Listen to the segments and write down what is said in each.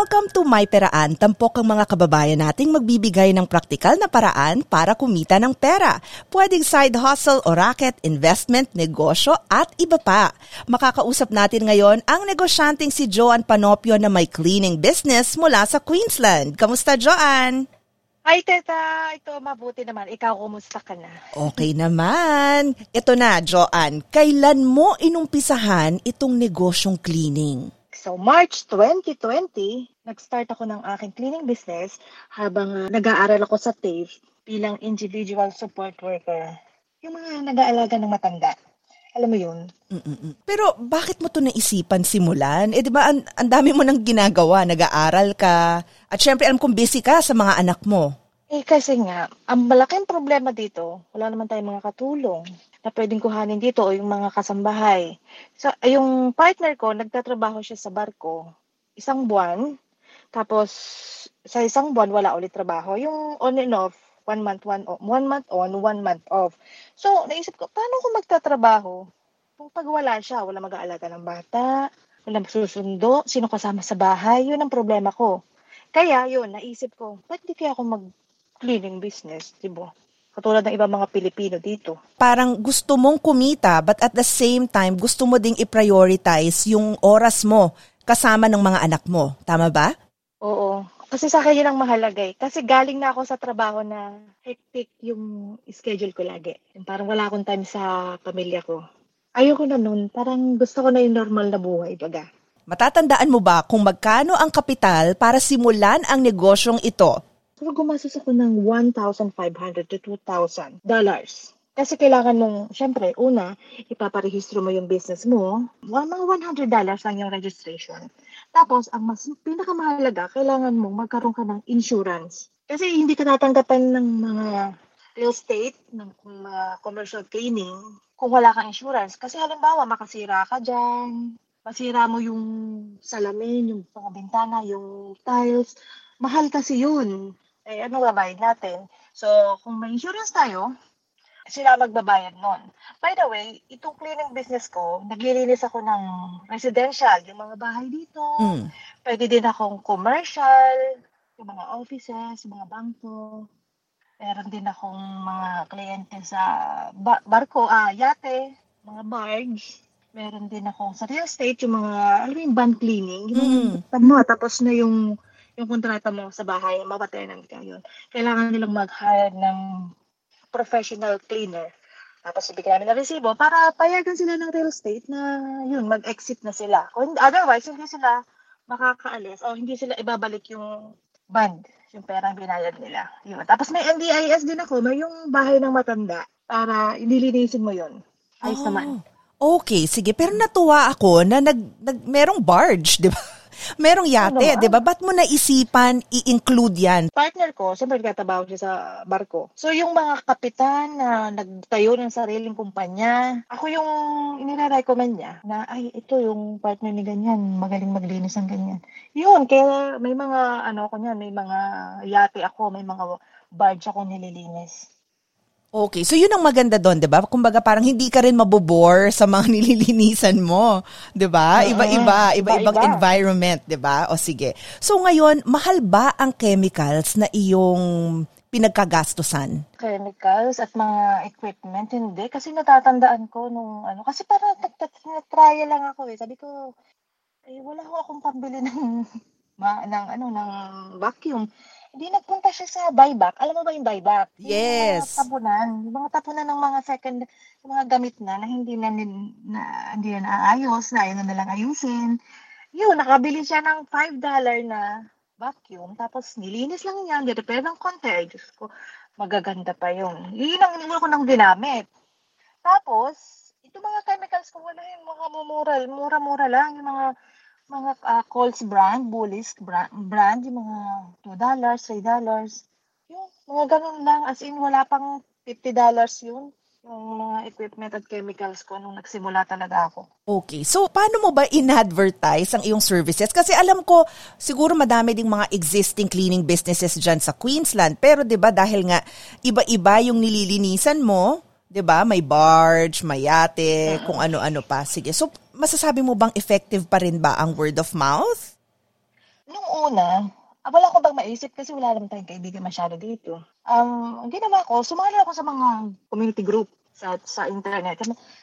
Welcome to My Peraan, tampok ang mga kababayan nating magbibigay ng praktikal na paraan para kumita ng pera. Pwedeng side hustle o racket, investment, negosyo at iba pa. Makakausap natin ngayon ang negosyanteng si Joan Panopio na may cleaning business mula sa Queensland. Kamusta Joan? Hi, Teta. Ito, mabuti naman. Ikaw, kumusta ka na? Okay naman. Ito na, Joan. Kailan mo inumpisahan itong negosyong cleaning? So, March 2020, nag-start ako ng aking cleaning business habang uh, nag-aaral ako sa TAFE bilang individual support worker. Yung mga nag-aalaga ng matanda. Alam mo yun? Mm-mm. Pero bakit mo to naisipan simulan? Eh di ba ang, dami mo nang ginagawa, nag-aaral ka, at syempre alam kong busy ka sa mga anak mo. Eh kasi nga, ang malaking problema dito, wala naman tayong mga katulong na pwedeng kuhanin dito o yung mga kasambahay. So, yung partner ko, nagtatrabaho siya sa barko isang buwan, tapos sa isang buwan wala ulit trabaho. Yung on and off, one month, one, one month on, one month off. So, naisip ko, paano ko magtatrabaho? Kung pag wala siya, wala mag-aalaga ng bata, wala susundo, sino kasama sa bahay, yun ang problema ko. Kaya, yun, naisip ko, ba't kaya ako mag-cleaning business, di ba? Katulad ng ibang mga Pilipino dito. Parang gusto mong kumita but at the same time gusto mo ding i-prioritize yung oras mo kasama ng mga anak mo. Tama ba? Oo. Kasi sa akin yun ang mahalaga eh. Kasi galing na ako sa trabaho na hectic yung schedule ko lagi. Parang wala akong time sa pamilya ko. Ayoko na nun. Parang gusto ko na yung normal na buhay, baga. Matatandaan mo ba kung magkano ang kapital para simulan ang negosyong ito? So, gumastos ako ng 1,500 to 2,000 dollars. Kasi kailangan mong, syempre, una, ipaparehistro mo yung business mo. Mga 100 dollars lang yung registration. Tapos, ang mas pinakamahalaga, kailangan mong magkaroon ka ng insurance. Kasi hindi ka tatanggapan ng mga real estate, ng mga commercial cleaning, kung wala kang insurance. Kasi halimbawa, makasira ka dyan, masira mo yung salamin, yung mga bintana, yung tiles, mahal kasi yun eh, ano babayad natin? So, kung may insurance tayo, sila magbabayad nun. By the way, itong cleaning business ko, naglilinis ako ng residential, yung mga bahay dito. Mm. Pwede din akong commercial, yung mga offices, yung mga bangko. Meron din akong mga kliyente sa ba- barko, ah, yate, mga barge. Meron din akong sa real estate, yung mga, alam mo yung van cleaning. Yung Mm. mo, tapos na yung yung kontrata mo sa bahay, mapatenant ka yun. Kailangan nilang mag-hire ng professional cleaner. Tapos ibigay namin ng resibo para payagan sila ng real estate na yun, mag-exit na sila. Kung otherwise, hindi sila makakaalis o hindi sila ibabalik yung band, yung perang binayad nila. Yun. Tapos may NDIS din ako, may yung bahay ng matanda para ililinisin mo yun. Ayos Oh. naman. Okay, sige. Pero natuwa ako na nag, nag merong barge, di ba? Merong yate, Ano, di ba? Ba't mo naisipan i-include yan? partner ko, siyempre nagtatrabaho siya sa barko. So, yung mga kapitan na nagtayo ng sariling kumpanya, ako yung inire-recommend niya na, ay, ito yung partner ni ganyan, magaling maglinis ng ganyan. Yun, kaya may mga, ano ko niyan, may mga yate ako, may mga barge ako nililinis. Okay, so yun ang maganda doon, 'di ba? Kumbaga parang hindi ka rin mabobore sa mga nililinisan mo, 'di ba? Iba-iba, iba-ibang iba-iba. environment, 'di ba? O sige. So ngayon, mahal ba ang chemicals na iyong pinagkagastusan? chemicals at mga equipment, hindi. Kasi natatandaan ko nung ano, kasi parang nag-try lang ako eh. Sabi ko, eh, wala ko akong pambili ng, ma, ng, ano, ng vacuum. Hindi nagpunta siya sa buyback. Alam mo ba yung buyback? Yung Yes. mga tapunan. Yung mga tapunan ng mga second, yung mga gamit na na hindi na, nin- na hindi na naayos, na ayaw na nalang ayusin. Yun, nakabili siya ng $5 na vacuum. Tapos nilinis lang niya, nirepair ng konti. Ay, Diyos ko, magaganda pa yun. Yun ang hindi ko nang ginamit. Tapos, ito mga chemicals ko, wala yung mga mumura, mura-mura lang. Yung mga mga ah, Coles brand, Bullies brand, brand, yung mga $2, $3. Yung mga ganun lang. As in, wala pang $50 yun. Yung mga equipment at chemicals ko nung nagsimula talaga ako. Okay. So, paano mo ba in-advertise ang iyong services? Kasi alam ko, siguro madami ding mga existing cleaning businesses dyan sa Queensland. Pero 'di ba dahil nga iba-iba yung nililinisan mo, 'di ba? May barge, may yate, kung ano-ano pa. Sige. So, masasabi mo bang effective pa rin ba ang word of mouth? Nung una, ah, wala ko bang maisip kasi wala naman tayong kaibigan masyado dito. Um, ginawa ko, sumali ako sa mga community group sa sa internet.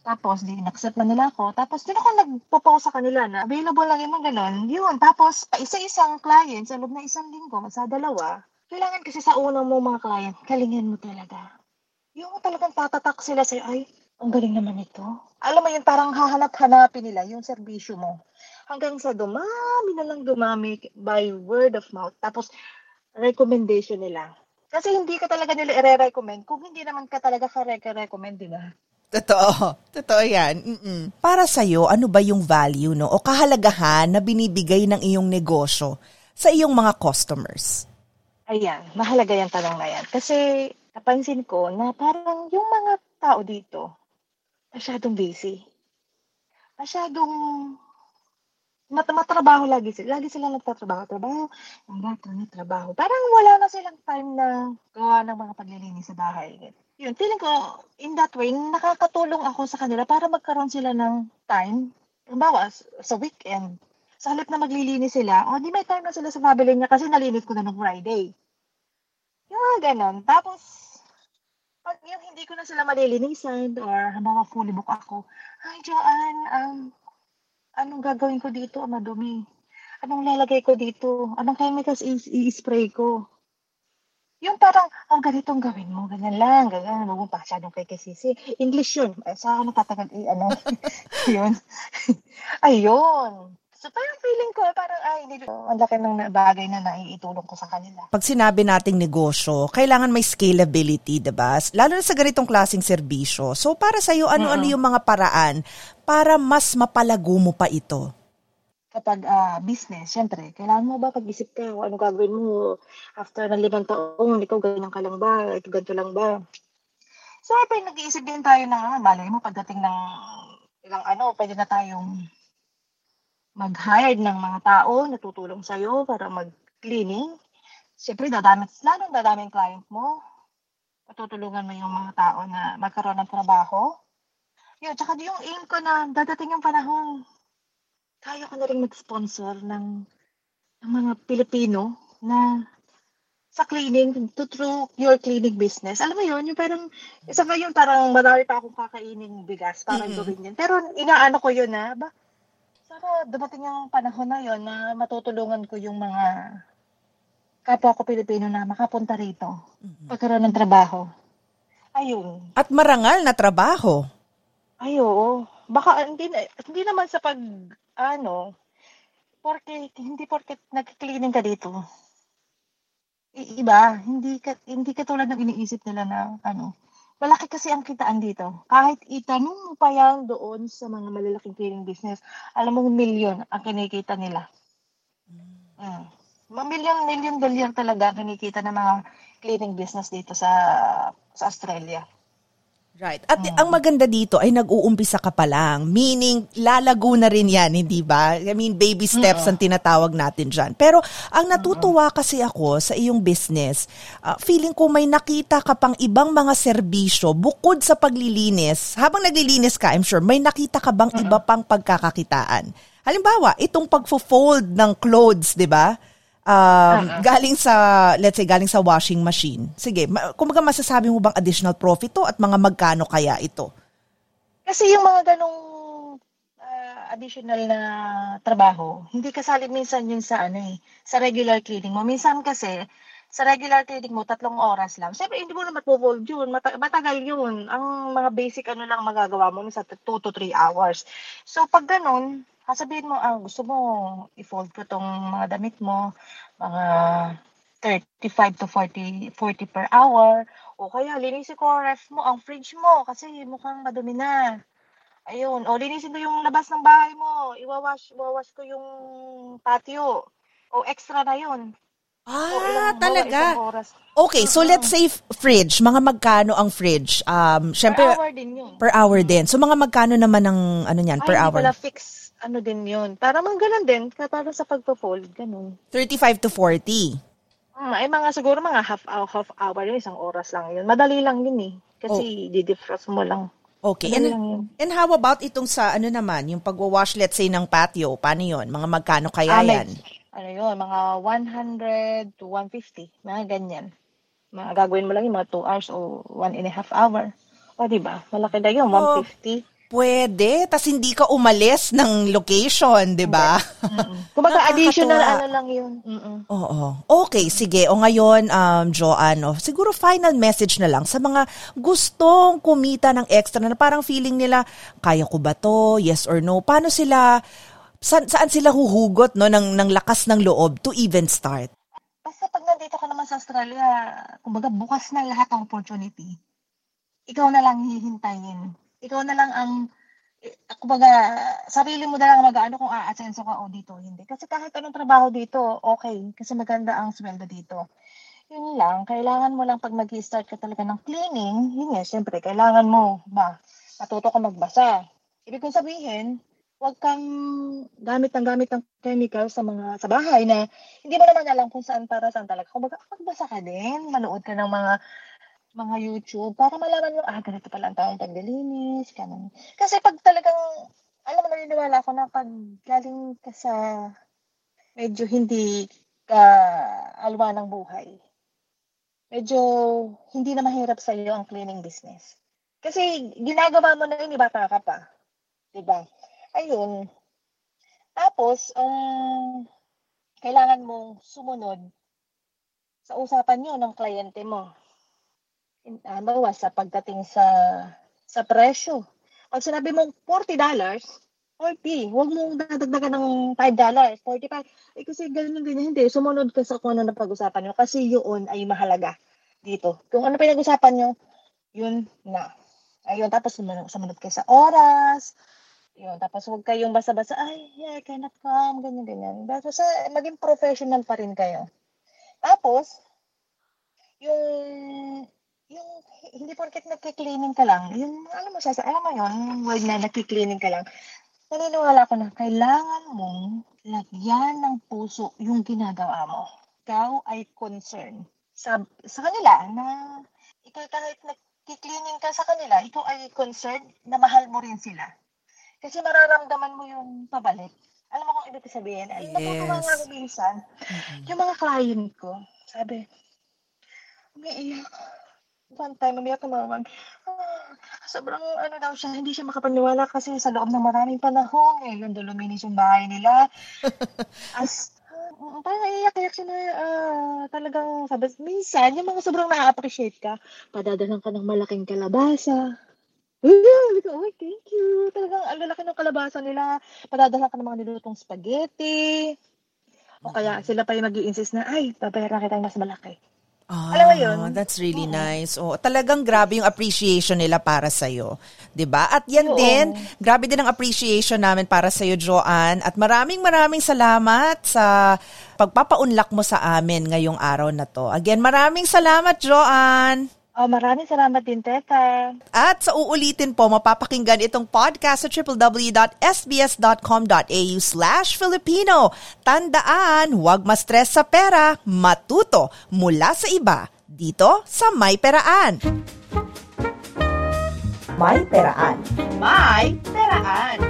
Tapos, di accept na nila ako. Tapos, din ako nagpo-post sa kanila na available lang yung mga ganon. Yun. Tapos, pa isa-isang client sa loob na isang linggo, sa dalawa, kailangan kasi sa unang mo mga client, kalingan mo talaga. Yung talagang tatatak sila sa'yo, ay, ang galing naman ito. Alam mo yun, parang hahanap-hanapin nila yung serbisyo mo. Hanggang sa dumami na lang dumami by word of mouth. Tapos, recommendation nila. Kasi hindi ka talaga nila i-recommend kung hindi naman ka talaga ka-recommend, di ba? Totoo. Totoo yan. Mm-mm. Para sa'yo, ano ba yung value no, o kahalagahan na binibigay ng iyong negosyo sa iyong mga customers? Ayan, mahalaga yung tanong na yan. Kasi napansin ko na parang yung mga tao dito, masyadong busy. Masyadong mat matrabaho lagi sila. Lagi sila nagtatrabaho. Trabaho, na trabaho. Parang wala na silang time na gawa ng mga paglilinis sa bahay. Yun, feeling ko, in that way, nakakatulong ako sa kanila para magkaroon sila ng time. Halimbawa, sa weekend, sa halip na maglilinis sila, oh, di may time na sila sa family niya kasi nalinis ko na nung Friday. Yung ganon. Tapos, pag yung hindi ko na sila malilinisan or halimbawa fully book ako, ay, Joanne, um, anong gagawin ko dito? Madumi. Anong lalagay ko dito? Anong chemicals i-spray ko? Yung parang, oh, ganitong gawin mo, ganyan lang, ganyan, huwag mo pa masyadong kay kasisi. English yun. Eh, sa ano tatagal, eh, ano, yun. Ayun. So parang feeling ko, parang ay, hindi, ang laki ng bagay na naiitulong ko sa kanila. Pag sinabi nating negosyo, kailangan may scalability, diba? Lalo na sa ganitong klaseng serbisyo. So para sa iyo, ano-ano yung mga paraan para mas mapalago mo pa ito? kapag uh, business, syempre, kailangan mo ba pag-isip ka kung ano gagawin mo after ng limang taong, ikaw ganyan ka lang ba, ito ganito lang ba. Syempre, nag-iisip din tayo na, malay mo, pagdating ng ilang ano, pwede na tayong mag-hire ng mga tao na tutulong sa'yo para mag-cleaning. Siyempre, dadami, lalo dadaming client mo. Patutulungan mo yung mga tao na magkaroon ng trabaho. Yun, tsaka yung aim ko na dadating yung panahon, kaya ko na rin mag-sponsor ng, ng mga Pilipino na sa cleaning, to through your cleaning business. Alam mo yun, yung parang, isa pa yun, parang marami pa akong kakainin bigas, parang mm-hmm. gawin yun. Pero inaano ko yun na, ba, sana dumating yung panahon na yun na matutulungan ko yung mga kapwa ko Pilipino na makapunta rito. Mm-hmm. Pagkaroon ng trabaho. Ayun. At marangal na trabaho. Ay, oo. Baka hindi, hindi naman sa pag ano, porque hindi porke nag-cleaning ka dito. Iba, hindi ka hindi ka tulad ng iniisip nila na ano, malaki kasi ang kitaan dito. Kahit itanong mo pa yan doon sa mga malalaking cleaning business, alam mo, milyon ang kinikita nila. Mm. Milyon, milyon dollar talaga kinikita ng mga cleaning business dito sa sa Australia. Right. At hmm. ang maganda dito ay nag-uumpisa ka pa lang. Meaning, lalago na rin yan, hindi ba? I mean, baby steps ang tinatawag natin dyan. Pero ang natutuwa kasi ako sa iyong business, uh, feeling ko may nakita ka pang ibang mga serbisyo bukod sa paglilinis. Habang naglilinis ka, I'm sure, may nakita ka bang iba pang pagkakakitaan? Halimbawa, itong pagfo-fold ng clothes, di ba? Um, uh-huh. galing sa, let's say, galing sa washing machine. Sige, ma- kumbaga masasabi mo bang additional profit to at mga magkano kaya ito? Kasi yung mga ganong uh, additional na trabaho, hindi kasali minsan yun sa ano eh, sa regular cleaning mo. Minsan kasi, sa regular cleaning mo, tatlong oras lang. Siyempre, hindi mo na matpo-fold yun. Mata- matagal yun. Ang mga basic ano lang magagawa mo sa 2 to 3 hours. So, pag ganun, sasabihin mo, ah, gusto mo i-fold ko tong mga damit mo, mga 35 to 40, 40 per hour. O kaya, linisin ko ang ref mo, ang fridge mo, kasi mukhang madumi na. Ayun. O, linisin ko yung labas ng bahay mo. Iwawash, iwawash ko yung patio. O, extra na yun. Ah, talaga? Okay, so let's say fridge. Mga magkano ang fridge? Um, syempre, per hour din yun. Per hour din. So mga magkano naman ang ano niyan, per Ay, hour? Ay, fix ano din yun. Para mga ganun din, para sa pagpo-fold, ganun. 35 to 40. Hmm, ay mga siguro mga half hour, half hour yun, isang oras lang yun. Madali lang yun eh. Kasi oh. didefrost mo lang. Okay. And, and how about itong sa ano naman, yung pagwa-wash let's say ng patio, paano yun? Mga magkano kaya ah, yan? ano yun, mga 100 to 150, mga ganyan. Mga gagawin mo lang yung mga 2 hours o 1 and a half hour. O, di ba? Malaki na yun, oh, 150. Pwede, tas hindi ka umalis ng location, di ba? Kumbaga additional ano lang yun. Mm-mm. Oo. Okay, sige. O ngayon, um, Joanne, oh, siguro final message na lang sa mga gustong kumita ng extra na parang feeling nila, kaya ko ba to? Yes or no? Paano sila saan, saan sila huhugot no ng ng lakas ng loob to even start? Basta pag nandito ka naman sa Australia, kumbaga bukas na lahat ng opportunity. Ikaw na lang hihintayin. Ikaw na lang ang eh, kumbaga, sarili mo na lang mag-ano kung aasenso ka o dito, hindi. Kasi kahit anong trabaho dito, okay. Kasi maganda ang sweldo dito. Yun lang, kailangan mo lang pag mag start ka talaga ng cleaning, yun nga, syempre, kailangan mo, ba, matuto ka magbasa. Ibig kong sabihin, huwag kang gamit ng gamit ng chemical sa mga sa bahay na hindi mo naman alam kung saan para saan talaga. Kung magbasa ka din, manood ka ng mga mga YouTube para malaman mo, ah, ganito pala ang tawang paglilinis, ganun. Kasi pag talagang, alam mo, naniniwala ako na pag galing ka sa medyo hindi ka alwa ng buhay, medyo hindi na mahirap sa iyo ang cleaning business. Kasi ginagawa mo na yun, bata ka pa. Diba? ayun. Tapos, um, kailangan mong sumunod sa usapan nyo ng kliyente mo. Halimbawa, sa pagdating sa sa presyo. Pag sinabi mong $40, 40. Huwag mong dadagdagan ng $5, 45. Eh kasi ganyan ganyan. Hindi. Sumunod ka sa kung ano na pag-usapan nyo kasi yun ay mahalaga dito. Kung ano pinag-usapan nyo, yun na. Ayun, tapos sumunod, sumunod ka sa oras, yun, tapos huwag kayong basa-basa, ay, yeah, I cannot come, ganyan-ganyan. Basta sa, maging professional pa rin kayo. Tapos, yung, yung, hindi porket nagki-cleaning ka lang, yung, alam mo siya, alam mo yun, yung word na nagki-cleaning ka lang, naniniwala ko na kailangan mong lagyan ng puso yung ginagawa mo. Ikaw ay concern sa, sa kanila na ikaw kahit nagki-cleaning ka sa kanila, ikaw ay concerned na mahal mo rin sila. Kasi mararamdaman mo yung pabalik. Alam mo kung ibig sabihin? Ay, yes. natutuwa nga ako minsan. Mm-hmm. Yung mga client ko, sabi, umiiyak. One time, umiyak naman. Ah, sobrang ano daw siya, hindi siya makapaniwala kasi sa loob ng maraming panahon, eh, yung luminis yung bahay nila. As, uh, parang naiiyak-iyak siya na uh, talagang sabi, minsan, yung mga sobrang na-appreciate ka, padadalang ka ng malaking kalabasa, Yeah, oh, thank you. Talagang ang lalaki ng kalabasa nila. Padadala ka ng mga nilutong spaghetti. O kaya sila pa yung mag insist na, ay, babayaran kita mas malaki. Ah, Alam mo yun? That's really Oo. nice. Oh, talagang grabe yung appreciation nila para sa iyo, 'di ba? At yan Oo. din, grabe din ang appreciation namin para sa iyo, Joanne. At maraming maraming salamat sa pagpapaunlak mo sa amin ngayong araw na to. Again, maraming salamat, Joanne. Oh, maraming salamat din, Teta. At sa uulitin po, mapapakinggan itong podcast sa www.sbs.com.au slash Filipino. Tandaan, huwag ma-stress sa pera, matuto mula sa iba. Dito sa May Peraan. May Peraan. May Peraan.